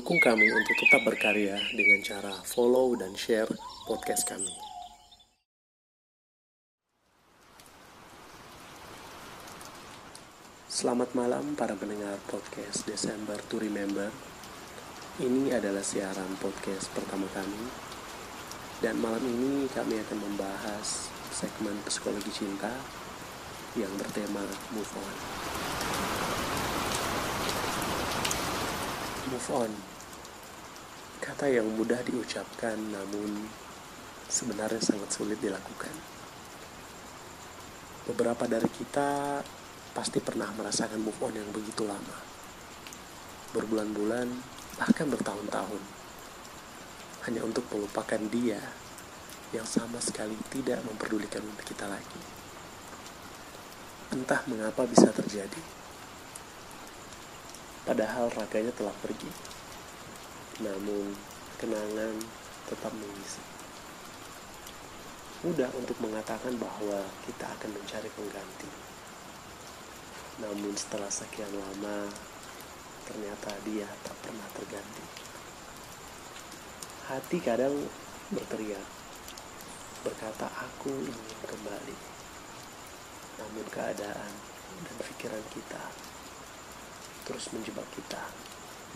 Dukung kami untuk tetap berkarya dengan cara follow dan share podcast kami. Selamat malam para pendengar podcast Desember to Remember. Ini adalah siaran podcast pertama kami. Dan malam ini kami akan membahas segmen psikologi cinta yang bertema move on. Move on. Kata yang mudah diucapkan namun sebenarnya sangat sulit dilakukan. Beberapa dari kita pasti pernah merasakan move on yang begitu lama. Berbulan-bulan, bahkan bertahun-tahun. Hanya untuk melupakan dia yang sama sekali tidak memperdulikan kita lagi. Entah mengapa bisa terjadi. Padahal raganya telah pergi. Namun, kenangan tetap mengisi. Mudah untuk mengatakan bahwa kita akan mencari pengganti. Namun setelah sekian lama, ternyata dia tak pernah terganti. Hati kadang berteriak, berkata aku ingin kembali namun keadaan dan pikiran kita terus menjebak kita,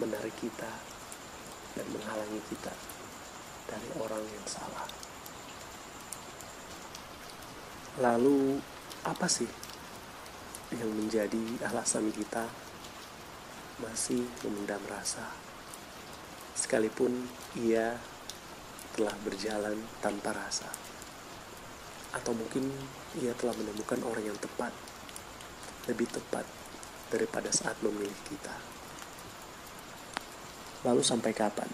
menarik kita, dan menghalangi kita dari orang yang salah. Lalu, apa sih yang menjadi alasan kita masih memendam rasa, sekalipun ia telah berjalan tanpa rasa? atau mungkin ia telah menemukan orang yang tepat, lebih tepat daripada saat memilih kita. Lalu sampai kapan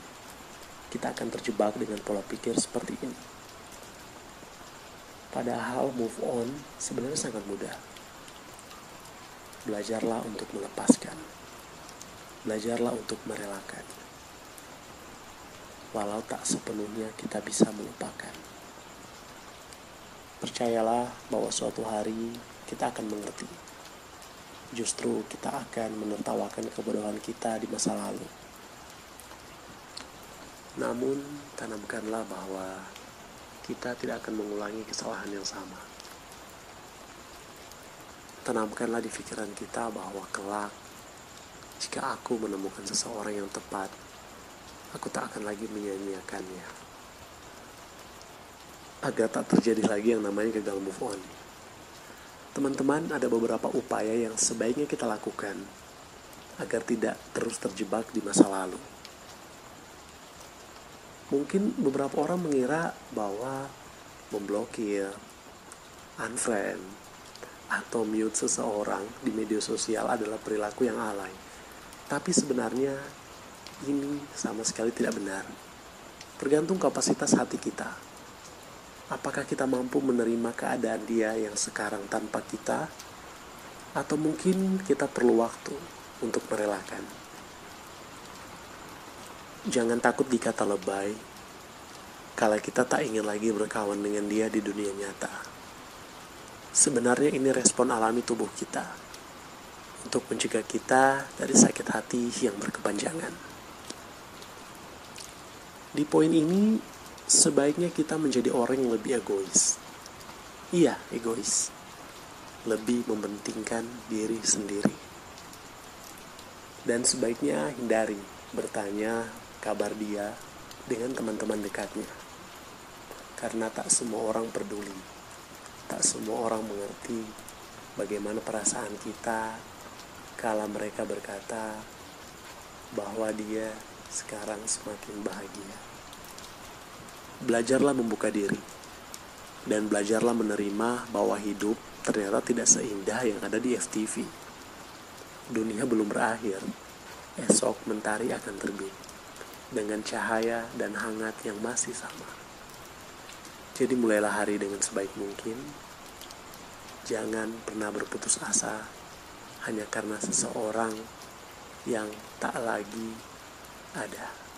kita akan terjebak dengan pola pikir seperti ini? Padahal move on sebenarnya sangat mudah. Belajarlah untuk melepaskan. Belajarlah untuk merelakan. Walau tak sepenuhnya kita bisa melupakan. Percayalah bahwa suatu hari kita akan mengerti. Justru kita akan menertawakan kebodohan kita di masa lalu. Namun, tanamkanlah bahwa kita tidak akan mengulangi kesalahan yang sama. Tanamkanlah di pikiran kita bahwa kelak, jika aku menemukan seseorang yang tepat, aku tak akan lagi menyanyiakannya agar tak terjadi lagi yang namanya gagal move on. Teman-teman, ada beberapa upaya yang sebaiknya kita lakukan agar tidak terus terjebak di masa lalu. Mungkin beberapa orang mengira bahwa memblokir, unfriend, atau mute seseorang di media sosial adalah perilaku yang alay. Tapi sebenarnya ini sama sekali tidak benar. Tergantung kapasitas hati kita Apakah kita mampu menerima keadaan dia yang sekarang tanpa kita? Atau mungkin kita perlu waktu untuk merelakan? Jangan takut dikata lebay, kalau kita tak ingin lagi berkawan dengan dia di dunia nyata. Sebenarnya ini respon alami tubuh kita untuk mencegah kita dari sakit hati yang berkepanjangan. Di poin ini, sebaiknya kita menjadi orang yang lebih egois. Iya, egois. Lebih mementingkan diri sendiri. Dan sebaiknya hindari bertanya kabar dia dengan teman-teman dekatnya. Karena tak semua orang peduli. Tak semua orang mengerti bagaimana perasaan kita kala mereka berkata bahwa dia sekarang semakin bahagia belajarlah membuka diri dan belajarlah menerima bahwa hidup ternyata tidak seindah yang ada di FTV. Dunia belum berakhir. Esok mentari akan terbit dengan cahaya dan hangat yang masih sama. Jadi mulailah hari dengan sebaik mungkin. Jangan pernah berputus asa hanya karena seseorang yang tak lagi ada.